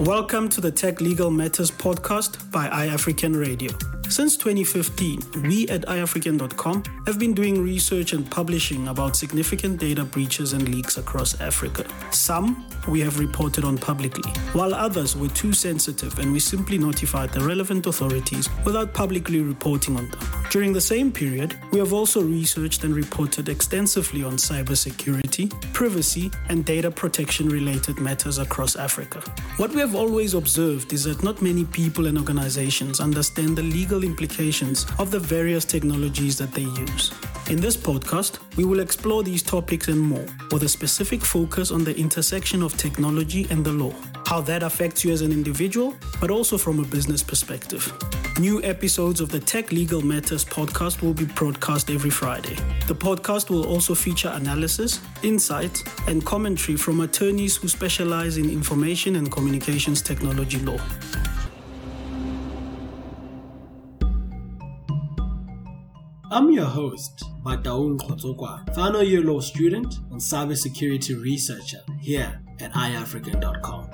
Welcome to the Tech Legal Matters podcast by iAfrican Radio. Since 2015, we at iAfrican.com have been doing research and publishing about significant data breaches and leaks across Africa. Some we have reported on publicly, while others were too sensitive and we simply notified the relevant authorities without publicly reporting on them. During the same period, we have also researched and reported extensively on cybersecurity, privacy, and data protection related matters across Africa. What we have always observed is that not many people and organizations understand the legal implications of the various technologies that they use. In this podcast, we will explore these topics and more, with a specific focus on the intersection of technology and the law, how that affects you as an individual, but also from a business perspective. New episodes of the Tech Legal Matters podcast will be broadcast every Friday. The podcast will also feature analysis, insights, and commentary from attorneys who specialize in information and communications technology law. I'm your host, Bataung Khotsokwa, final year law student and cybersecurity researcher here at iAfrican.com.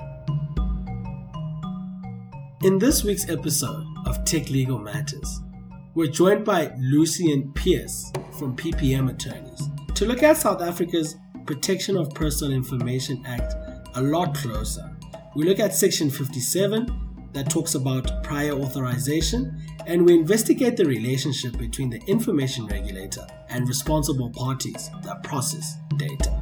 In this week's episode of Tech Legal Matters, we're joined by Lucien Pierce from PPM Attorneys to look at South Africa's Protection of Personal Information Act a lot closer. We look at Section 57 that talks about prior authorization, and we investigate the relationship between the information regulator and responsible parties that process data.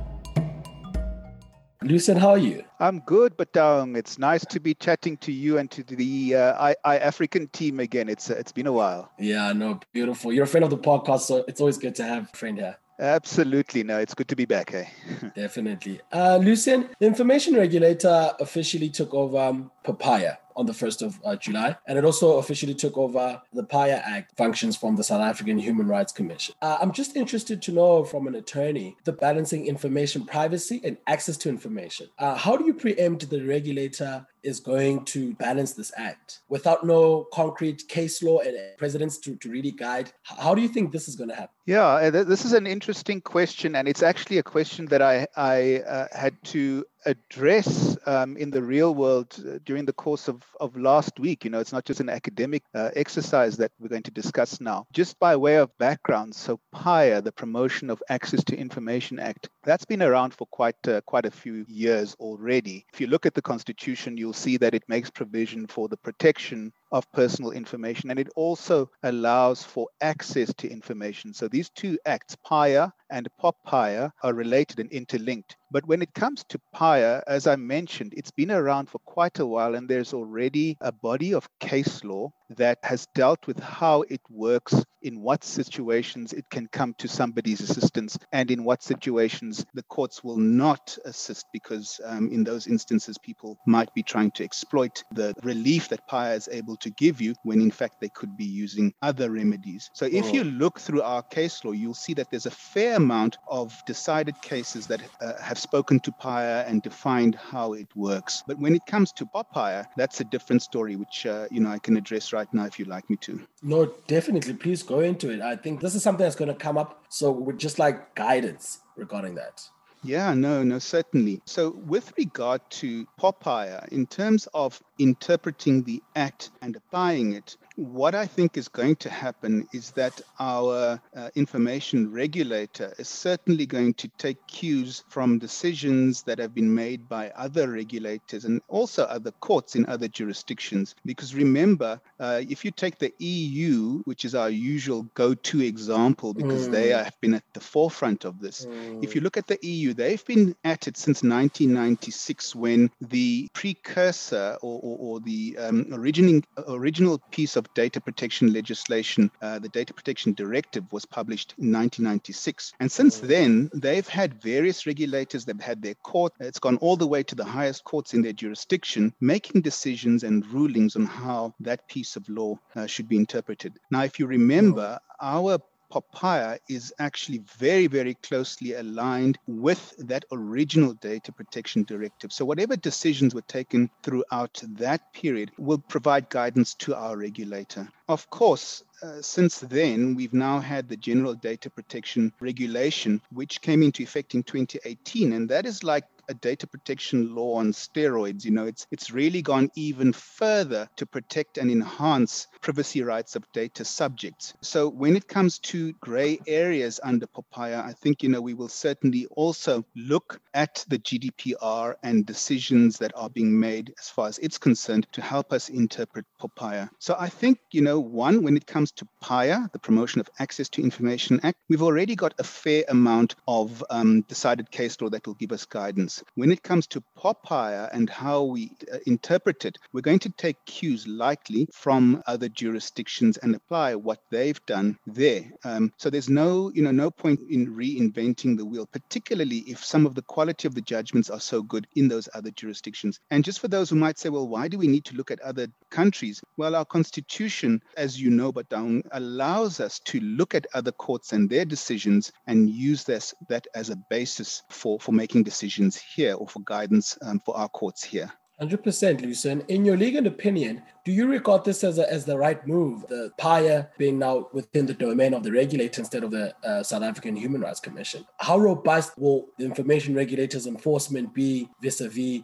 Lucien, how are you? I'm good, but um, it's nice to be chatting to you and to the uh, I, I African team again. It's uh, it's been a while. Yeah, no, beautiful. You're a friend of the podcast, so it's always good to have a friend here. Absolutely. No, it's good to be back. Hey, Definitely. Uh, Lucien, the information regulator officially took over POPIA on the 1st of uh, July. And it also officially took over the PAIA Act functions from the South African Human Rights Commission. Uh, I'm just interested to know from an attorney the balancing information privacy and access to information. Uh, how do you preempt the regulator is going to balance this act without no concrete case law and precedents to, to really guide? How do you think this is going to happen? Yeah, this is an interesting question, and it's actually a question that I, I uh, had to address um, in the real world uh, during the course of, of last week. You know, it's not just an academic uh, exercise that we're going to discuss now. Just by way of background, so PAIA, the Promotion of Access to Information Act, that's been around for quite uh, quite a few years already. If you look at the Constitution, you'll see that it makes provision for the protection of personal information and it also allows for access to information. So these two acts, PAIA and POPIA, are related and interlinked. But when it comes to PAIA, as I mentioned, it's been around for quite a while, and there's already a body of case law that has dealt with how it works, in what situations it can come to somebody's assistance, and in what situations the courts will not assist because um, in those instances people might be trying to exploit the relief that PAIA is able to give you when in fact they could be using other remedies. So if you look through our case law, you'll see that there's a fair amount of decided cases that uh, have spoken to PAIA and defined how it works. But when it comes to POPIA, that's a different story, which uh, you know I can address right now if you'd like me to. No, definitely. Please go into it. I think this is something that's going to come up. So we'd just like guidance regarding that. Yeah, no, no, certainly. So, with regard to POPIA, in terms of interpreting the act and applying it, what I think is going to happen is that our uh, information regulator is certainly going to take cues from decisions that have been made by other regulators and also other courts in other jurisdictions. Because remember, uh, if you take the EU, which is our usual go to example, because mm. they have been at the forefront of this, mm. if you look at the EU, they've been at it since 1996 when the precursor or, or, or the um, original, original piece of of data protection legislation, uh, the Data Protection Directive, was published in 1996. And since mm. then, they've had various regulators, they've had their court, it's gone all the way to the highest courts in their jurisdiction, making decisions and rulings on how that piece of law uh, should be interpreted. Now, if you remember, our POPIA is actually very, very closely aligned with that original data protection directive. So, whatever decisions were taken throughout that period will provide guidance to our regulator. Of course, uh, since then, we've now had the General Data Protection Regulation, which came into effect in 2018. And that is like a data protection law on steroids. You know, it's it's really gone even further to protect and enhance privacy rights of data subjects. So when it comes to gray areas under POPIA, I think you know we will certainly also look at the GDPR and decisions that are being made as far as it's concerned to help us interpret POPIA. So I think you know one when it comes to PAIA, the Promotion of Access to Information Act, we've already got a fair amount of um, decided case law that will give us guidance. When it comes to POPIA and how we uh, interpret it, we're going to take cues likely from other jurisdictions and apply what they've done there. Um, so there's no, you know, no point in reinventing the wheel, particularly if some of the quality of the judgments are so good in those other jurisdictions. And just for those who might say, well, why do we need to look at other countries? Well, our constitution, as you know, but down allows us to look at other courts and their decisions and use this that as a basis for, for making decisions here or for guidance um, for our courts here. 100% Lucien. In your legal opinion, do you regard this as, a, as the right move, the PAIA being now within the domain of the regulator instead of the uh, South African Human Rights Commission? How robust will the information regulators' enforcement be vis a vis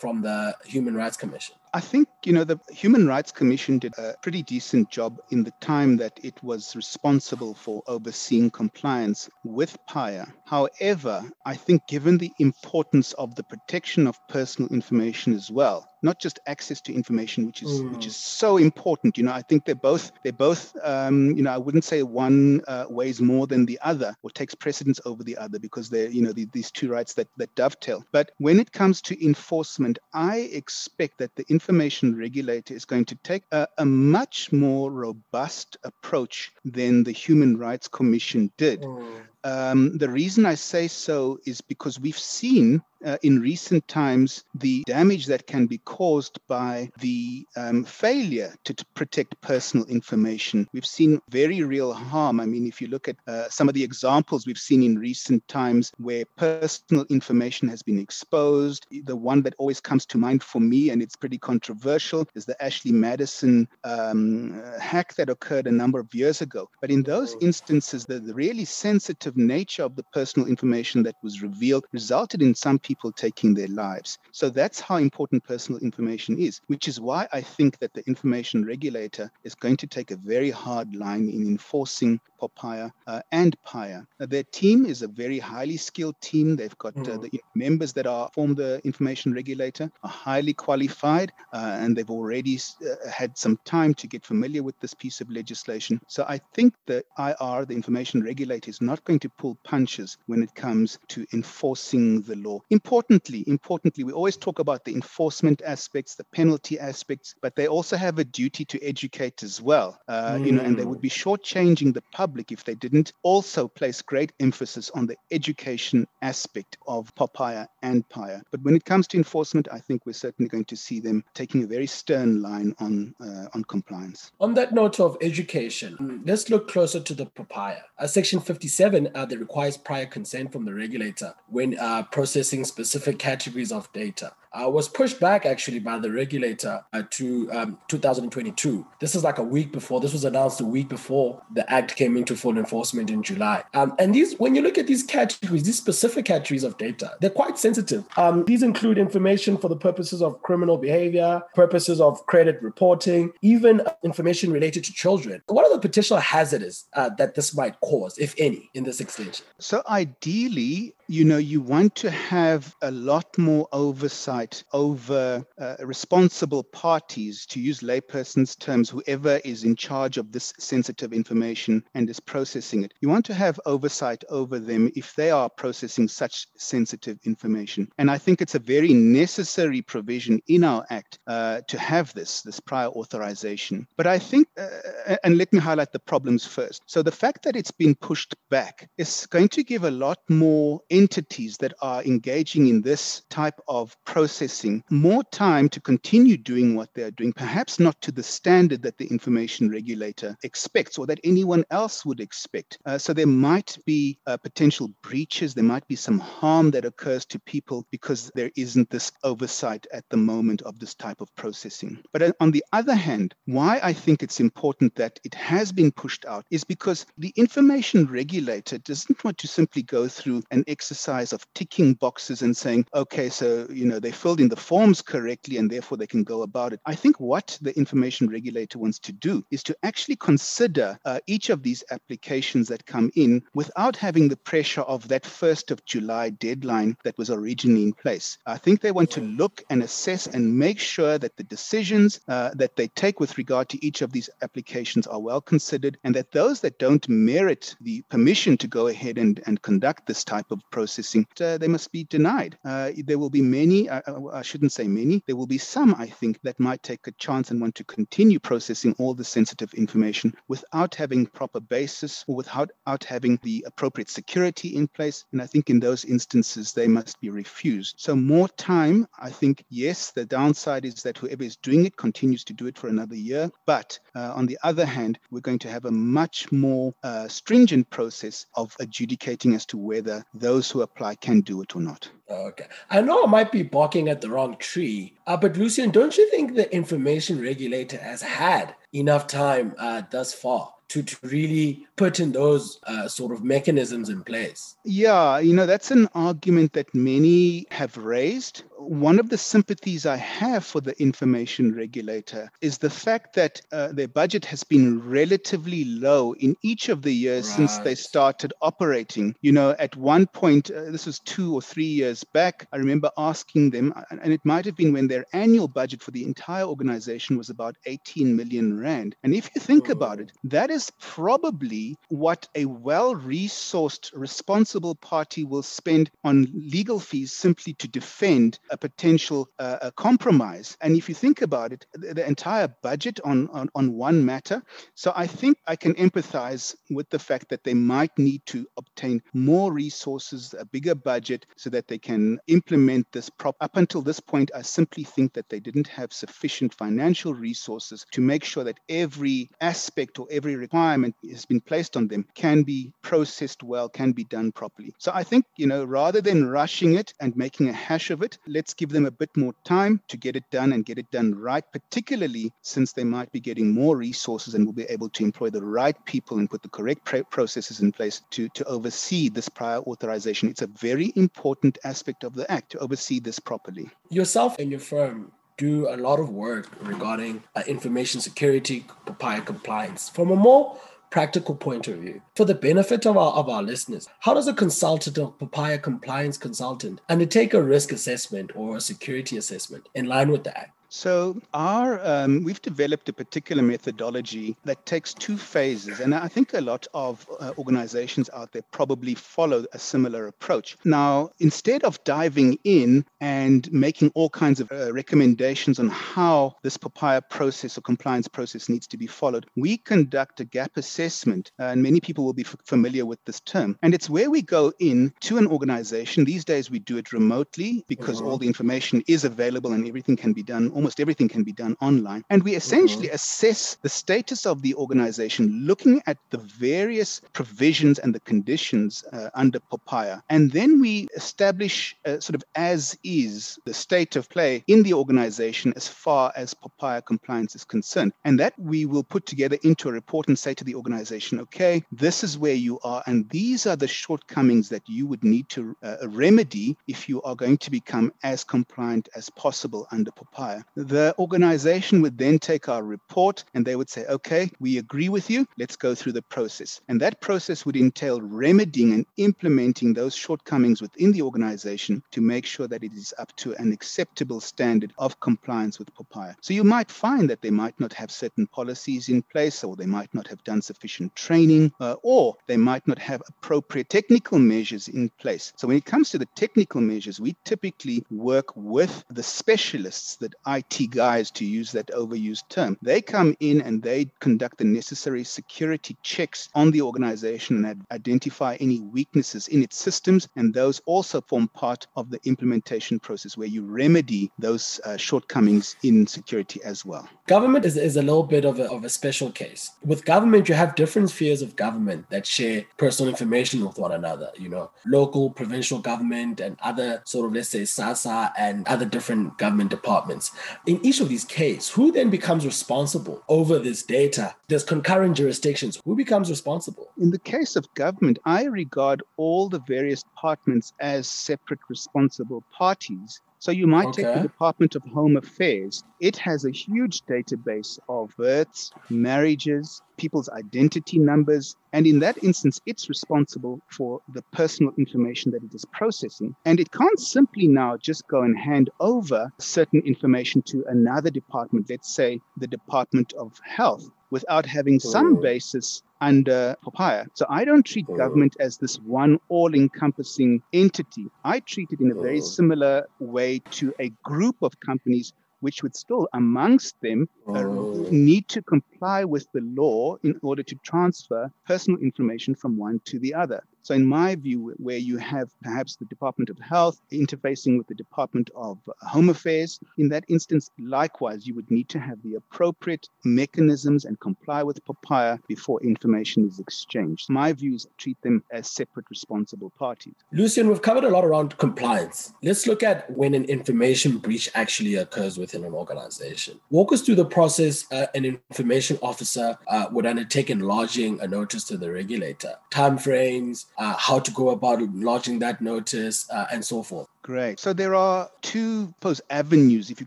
from the Human Rights Commission? I think, you know, the Human Rights Commission did a pretty decent job in the time that it was responsible for overseeing compliance with PAIA. However, I think given the importance of the protection of personal information as well, not just access to information, which is mm. which is so important. You know, I think they're both they're both um, you know I wouldn't say one uh, weighs more than the other or takes precedence over the other because they're you know the, these two rights that that dovetail. But when it comes to enforcement, I expect that the information regulator is going to take a, a much more robust approach than the Human Rights Commission did. Mm. Um, the reason I say so is because we've seen uh, in recent times the damage that can be caused by the um, failure to, to, protect personal information. We've seen very real harm. I mean, if you look at uh, some of the examples we've seen in recent times where personal information has been exposed, the one that always comes to mind for me, and it's pretty controversial, is the Ashley Madison um, hack that occurred a number of years ago. But in those instances, the, the really sensitive nature of the personal information that was revealed resulted in some people taking their lives. So that's how important personal information is, which is why I think that the information regulator is going to take a very hard line in enforcing POPIA uh, and PAIA. Now, their team is a very highly skilled team. They've got mm. uh, the members that are form the information regulator are highly qualified, uh, and they've already uh, had some time to get familiar with this piece of legislation. So I think the IR, the information regulator, is not going to pull punches when it comes to enforcing the law. Importantly, importantly, we always talk about the enforcement aspects, the penalty aspects, but they also have a duty to educate as well. Mm. You know, and they would be shortchanging the public if they didn't also place great emphasis on the education aspect of POPIA and PAIA. But when it comes to enforcement, I think we're certainly going to see them taking a very stern line on uh, on compliance. On that note of education, let's look closer to the POPIA. Uh, Section 57 uh, that requires prior consent from the regulator when uh, processing specific categories of data uh, was pushed back actually by the regulator uh, to um, 2022. This is like a week before. This was announced a week before the act came into full enforcement in July. Um, and these, when you look at these categories, these specific categories of data, they're quite sensitive. Um, these include information for the purposes of criminal behavior, purposes of credit reporting, even information related to children. What are the potential hazards uh, that this might cause, if any, in this extension? So ideally, you know, you want to have a lot more oversight over uh, responsible parties, to use layperson's terms, whoever is in charge of this sensitive information and is processing it. You want to have oversight over them if they are processing such sensitive information. And I think it's a very necessary provision in our Act uh, to have this, this prior authorization. But I think, uh, and let me highlight the problems first. So the fact that it's been pushed back is going to give a lot more entities that are engaging in this type of process processing more time to continue doing what they're doing, perhaps not to the standard that the information regulator expects or that anyone else would expect. Uh, so there might be uh, potential breaches, there might be some harm that occurs to people because there isn't this oversight at the moment of this type of processing. But uh, on the other hand, why I think it's important that it has been pushed out is because the information regulator doesn't want to simply go through an exercise of ticking boxes and saying, okay, so, you know, they filled in the forms correctly and therefore they can go about it. I think what the information regulator wants to do is to actually consider uh, each of these applications that come in without having the pressure of that 1st of July deadline that was originally in place. I think they want to look and assess and make sure that the decisions uh, that they take with regard to each of these applications are well considered and that those that don't merit the permission to go ahead and, and conduct this type of processing, uh, they must be denied. Uh, there will be many, uh, I shouldn't say many, there will be some, I think, that might take a chance and want to continue processing all the sensitive information without having proper basis or without out having the appropriate security in place. And I think in those instances, they must be refused. So more time, I think, yes, the downside is that whoever is doing it continues to do it for another year. But uh, on the other hand, we're going to have a much more uh, stringent process of adjudicating as to whether those who apply can do it or not. Okay. I know I might be barking at the wrong tree, uh, but Lucien, don't you think the information regulator has had enough time uh, thus far to, to really put in those uh, sort of mechanisms in place? Yeah, you know, that's an argument that many have raised one of the sympathies I have for the information regulator is the fact that uh, their budget has been relatively low in each of the years right. since they started operating. You know, at one point, uh, this was two or three years back, I remember asking them, and it might have been when their annual budget for the entire organization was about 18 million Rand. And if you think oh. about it, that is probably what a well resourced, responsible party will spend on legal fees simply to defend a potential uh, a compromise. And if you think about it, the, the entire budget on, on, on one matter. So I think I can empathize with the fact that they might need to obtain more resources, a bigger budget, so that they can implement this prop. Up until this point, I simply think that they didn't have sufficient financial resources to make sure that every aspect or every requirement has been placed on them can be processed well, can be done properly. So I think, you know, rather than rushing it and making a hash of it, let's give them a bit more time to get it done and get it done right, particularly since they might be getting more resources and will be able to employ the right people and put the correct processes in place to, to oversee this prior authorization. It's a very important aspect of the Act to oversee this properly. Yourself and your firm do a lot of work regarding uh, information security, POPIA compliance. From a more practical point of view, for the benefit of our, of our listeners, how does a consultant or POPIA compliance consultant undertake a risk assessment or a security assessment in line with the Act? So our um, we've developed a particular methodology that takes two phases, and I think a lot of uh, organizations out there probably follow a similar approach. Now, instead of diving in and making all kinds of uh, recommendations on how this POPIA process or compliance process needs to be followed, we conduct a gap assessment, and many people will be f- familiar with this term. And it's where we go in to an organization. These days we do it remotely because uh-huh. all the information is available and everything can be done almost everything can be done online. And we essentially mm-hmm. assess the status of the organization, looking at the various provisions and the conditions uh, under POPIA. And then we establish uh, sort of as is the state of play in the organization as far as POPIA compliance is concerned. And that we will put together into a report and say to the organization, okay, this is where you are, and these are the shortcomings that you would need to uh, remedy if you are going to become as compliant as possible under POPIA. The organization would then take our report and they would say, okay, we agree with you. Let's go through the process. And that process would entail remedying and implementing those shortcomings within the organization to make sure that it is up to an acceptable standard of compliance with POPIA. So you might find that they might not have certain policies in place, or they might not have done sufficient training, uh, or they might not have appropriate technical measures in place. So when it comes to the technical measures, we typically work with the specialists that I IT guys, to use that overused term. They come in and they conduct the necessary security checks on the organization and identify any weaknesses in its systems. And those also form part of the implementation process where you remedy those uh, shortcomings in security as well. Government is, is a little bit of a, of a special case. With government, you have different spheres of government that share personal information with one another, you know, local, provincial government, and other sort of, let's say, SASA and other different government departments. In each of these cases, who then becomes responsible over this data? There's concurrent jurisdictions. Who becomes responsible? In the case of government, I regard all the various departments as separate responsible parties so you might okay. take the Department of Home Affairs. It has a huge database of births, marriages, people's identity numbers. And in that instance, it's responsible for the personal information that it is processing. And it can't simply now just go and hand over certain information to another department, let's say the Department of Health, without having some hmm. basis under POPIA. So I don't treat mm. government as this one all encompassing entity. I treat it in a very mm. similar way to a group of companies which would still, amongst them, uh, need to comply with the law in order to transfer personal information from one to the other. So, in my view, where you have perhaps the Department of Health interfacing with the Department of Home Affairs, in that instance, likewise, you would need to have the appropriate mechanisms and comply with POPIA before information is exchanged. My view is treat them as separate responsible parties. Lucien, we've covered a lot around compliance. Let's look at when an information breach actually occurs within an organization. Walk us through the process uh, an information officer uh, would undertake in lodging a notice to the regulator, timeframes, uh, how to go about lodging that notice, uh, and so forth. Great. So there are two suppose avenues, if you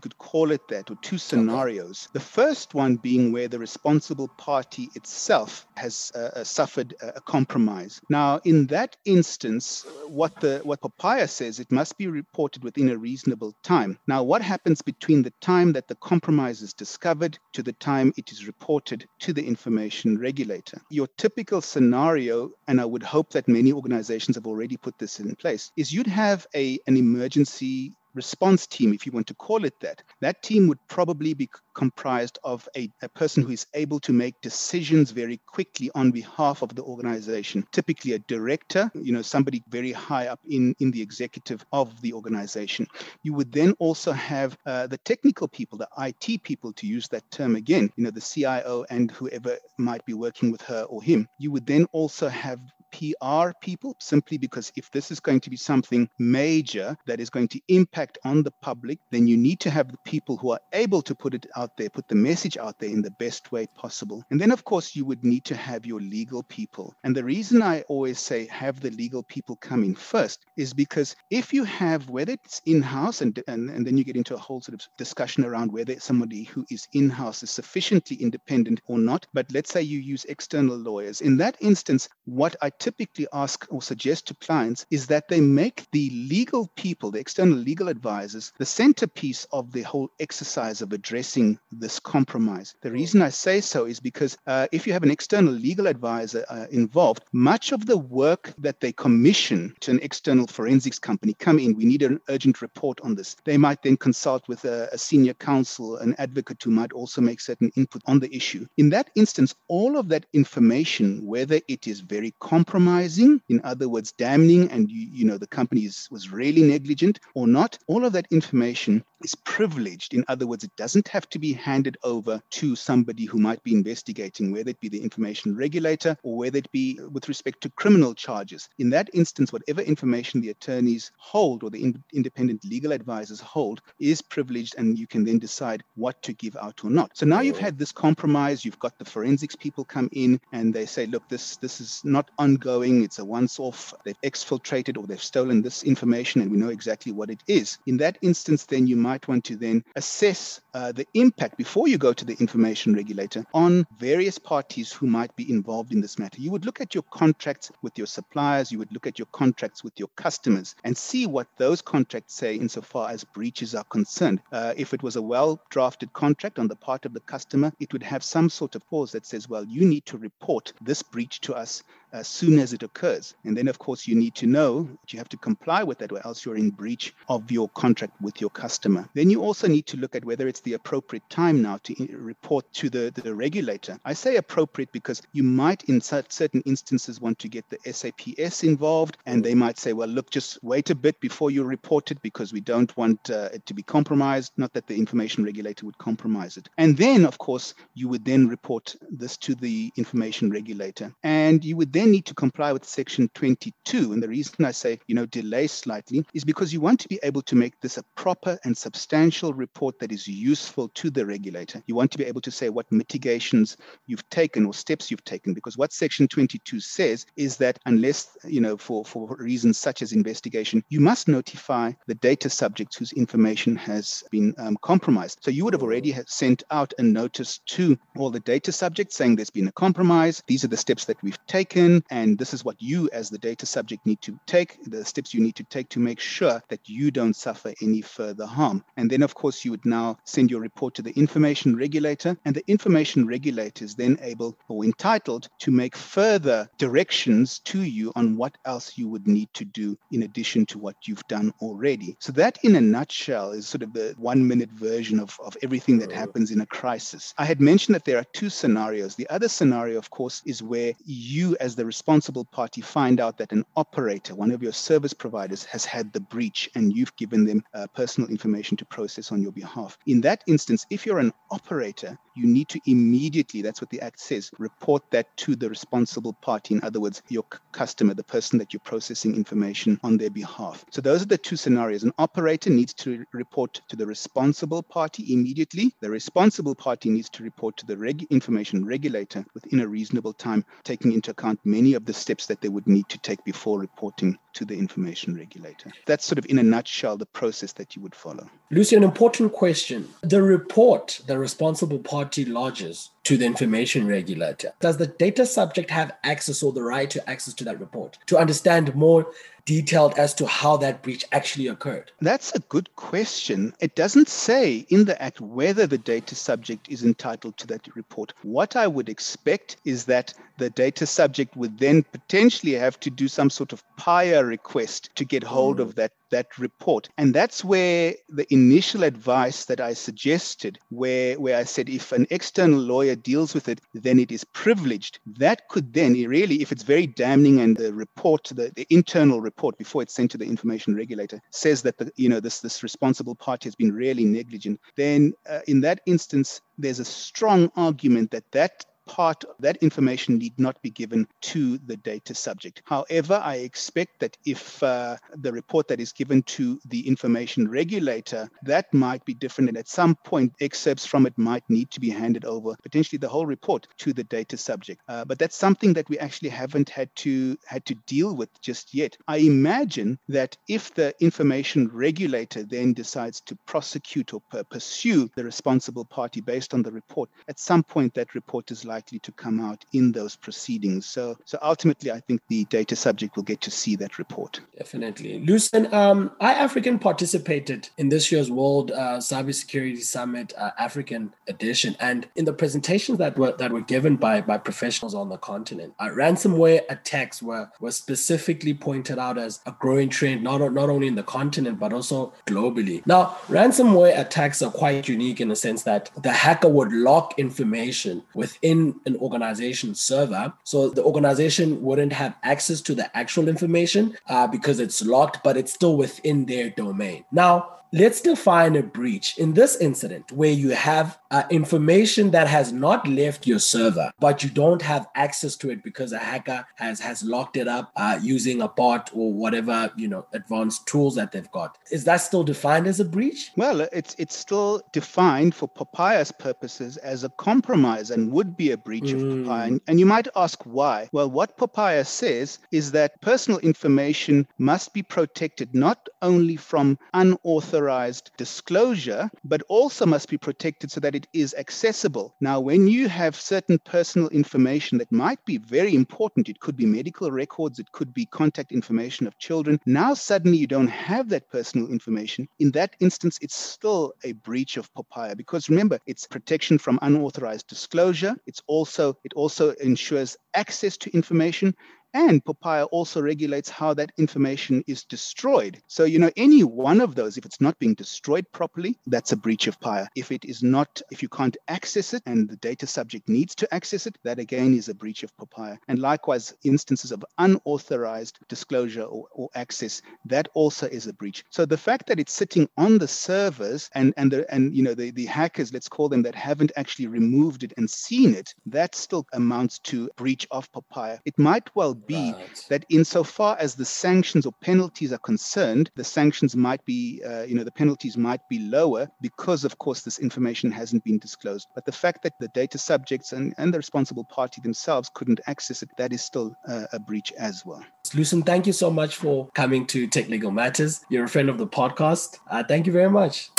could call it that, or two scenarios. The first one being where the responsible party itself has uh, uh suffered a compromise. Now, in that instance, what the what POPIA says, it must be reported within a reasonable time. Now, what happens between the time that the compromise is discovered to the time it is reported to the information regulator? Your typical scenario, and I would hope that many organizations have already put this in place, is you'd have a an emergency response team, if you want to call it that, that team would probably be comprised of a, a person who is able to make decisions very quickly on behalf of the organization, typically a director, you know, somebody very high up in, in the executive of the organization. You would then also have uh, the technical people, the IT people, to use that term again, you know, the CIO and whoever might be working with her or him. You would then also have PR people, simply because if this is going to be something major that is going to impact on the public, then you need to have the people who are able to put it out there, put the message out there in the best way possible. And then, of course, you would need to have your legal people. And the reason I always say have the legal people come in first is because if you have, whether it's in house, and, and, and then you get into a whole sort of discussion around whether somebody who is in house is sufficiently independent or not, but let's say you use external lawyers. In that instance, what I typically ask or suggest to clients is that they make the legal people, the external legal advisors, the centerpiece of the whole exercise of addressing this compromise. The reason I say so is because uh, if you have an external legal advisor uh, involved, much of the work that they commission to an external forensics company come in, we need an urgent report on this. They might then consult with a, a senior counsel, an advocate who might also make certain input on the issue. In that instance, all of that information, whether it is very compromised, compromising, in other words, damning, and you, you know the company is, was really negligent or not, all of that information is privileged. In other words, it doesn't have to be handed over to somebody who might be investigating, whether it be the information regulator or whether it be with respect to criminal charges. In that instance, whatever information the attorneys hold or the in- independent legal advisors hold is privileged, and you can then decide what to give out or not. So now you've had this compromise. You've got the forensics people come in and they say, look, this this is not ongoing ongoing, it's a once off, they've exfiltrated or they've stolen this information and we know exactly what it is. In that instance, then you might want to then assess uh, the impact before you go to the information regulator on various parties who might be involved in this matter. You would look at your contracts with your suppliers, you would look at your contracts with your customers and see what those contracts say insofar as breaches are concerned. Uh, if it was a well drafted contract on the part of the customer, it would have some sort of clause that says, well, you need to report this breach to us as soon as it occurs. And then, of course, you need to know that you have to comply with that, or else you're in breach of your contract with your customer. Then you also need to look at whether it's the appropriate time now to report to the, the regulator. I say appropriate because you might, in certain instances, want to get the SAPS involved, and they might say, well, look, just wait a bit before you report it because we don't want uh, it to be compromised. Not that the information regulator would compromise it. And then, of course, you would then report this to the information regulator. And you would then need to comply with Section 22. And the reason I say, you know, delay slightly is because you want to be able to make this a proper and substantial report that is useful to the regulator. You want to be able to say what mitigations you've taken or steps you've taken, because what Section 22 says is that unless, you know, for, for reasons such as investigation, you must notify the data subjects whose information has been um, compromised. So you would have already sent out a notice to all the data subjects saying there's been a compromise. These are the steps that we've taken, and this is what you, as the data subject, need to take, the steps you need to take to make sure that you don't suffer any further harm. And then, of course, you would now send your report to the information regulator, and the information regulator is then able or entitled to make further directions to you on what else you would need to do in addition to what you've done already. So, that in a nutshell is sort of the one minute version of, of everything that happens in a crisis. I had mentioned that there are two scenarios. The other scenario, of course, is where you, as the responsible party, find out that an operator, one of your service providers, has had the breach and you've given them uh, personal information to process on your behalf. In that instance, if you're an operator, you need to immediately, that's what the Act says, report that to the responsible party. In other words, your customer, the person that you're processing information on their behalf. So those are the two scenarios. An operator needs to report to the responsible party immediately. The responsible party needs to report to the reg- information regulator within a reasonable time, taking into account many of the steps that they would need to take before reporting to the information regulator. That's sort of in a nutshell the process that you would follow. Lucy, an important question. The report the responsible party lodges to the information regulator, does the data subject have access or the right to access to that report to understand more detailed as to how that breach actually occurred? That's a good question. It doesn't say in the Act whether the data subject is entitled to that report. What I would expect is that the data subject would then potentially have to do some sort of PAIA request to get hold mm. of that that report. And that's where the initial advice that I suggested, where, where I said if an external lawyer deals with it, then it is privileged. That could then really, if it's very damning and the report, the, the internal report before it's sent to the information regulator says that the, you know this, this responsible party has been really negligent, then uh, in that instance, there's a strong argument that that part of that information need not be given to the data subject. However, I expect that if uh, the report that is given to the information regulator, that might be different. And at some point, excerpts from it might need to be handed over, potentially the whole report to the data subject. Uh, but that's something that we actually haven't had to had to deal with just yet. I imagine that if the information regulator then decides to prosecute or pursue the responsible party based on the report, at some point that report is likely likely to come out in those proceedings. So, so ultimately, I think the data subject will get to see that report. Definitely. Lucien, um, iAfrican participated in this year's World uh, Cybersecurity Summit uh, African edition. And in the presentations that were, that were given by, by professionals on the continent, uh, ransomware attacks were, were specifically pointed out as a growing trend, not, not only in the continent, but also globally. Now, ransomware attacks are quite unique in the sense that the hacker would lock information within an organization's server. So the organization wouldn't have access to the actual information uh, because it's locked, but it's still within their domain. Now, let's define a breach in this incident where you have uh, information that has not left your server but you don't have access to it because a hacker has has locked it up uh, using a bot or whatever you know advanced tools that they've got. Is that still defined as a breach? Well it's it's still defined for POPIA's purposes as a compromise and would be a breach mm. of POPIA and, and you might ask why. Well what POPIA says is that personal information must be protected not only from unauthorized authorized disclosure, but also must be protected so that it is accessible. Now, when you have certain personal information that might be very important, it could be medical records, it could be contact information of children. Now, suddenly you don't have that personal information. In that instance, it's still a breach of POPIA because remember, it's protection from unauthorized disclosure. It's also it also ensures access to information And POPIA also regulates how that information is destroyed. So, you know, any one of those, if it's not being destroyed properly, that's a breach of PIA. If it is not, if you can't access it and the data subject needs to access it, that again is a breach of POPIA. And likewise, instances of unauthorized disclosure or, or access, that also is a breach. So the fact that it's sitting on the servers and and the and you know the, the hackers, let's call them, that haven't actually removed it and seen it, that still amounts to breach of POPIA. It might well be right. that insofar as the sanctions or penalties are concerned, the sanctions might be, uh, you know, the penalties might be lower because, of course, this information hasn't been disclosed. But the fact that the data subjects and, and the responsible party themselves couldn't access it, that is still uh, a breach as well. Lucien, thank you so much for coming to Tech Legal Matters. You're a friend of the podcast. Uh, thank you very much.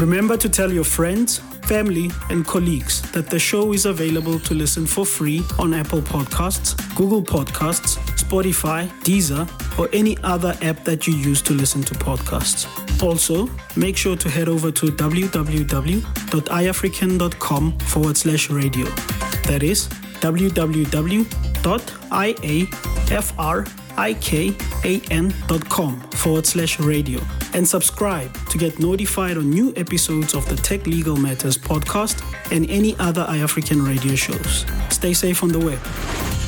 Remember to tell your friends, family, and colleagues that the show is available to listen for free on Apple Podcasts, Google Podcasts, Spotify, Deezer, or any other app that you use to listen to podcasts. Also, make sure to head over to www.iafrican.com forward slash radio. That is www.iafrican.com forward slash radio and subscribe to get notified on new episodes of the Tech Legal Matters podcast and any other iAfrican radio shows. Stay safe on the web.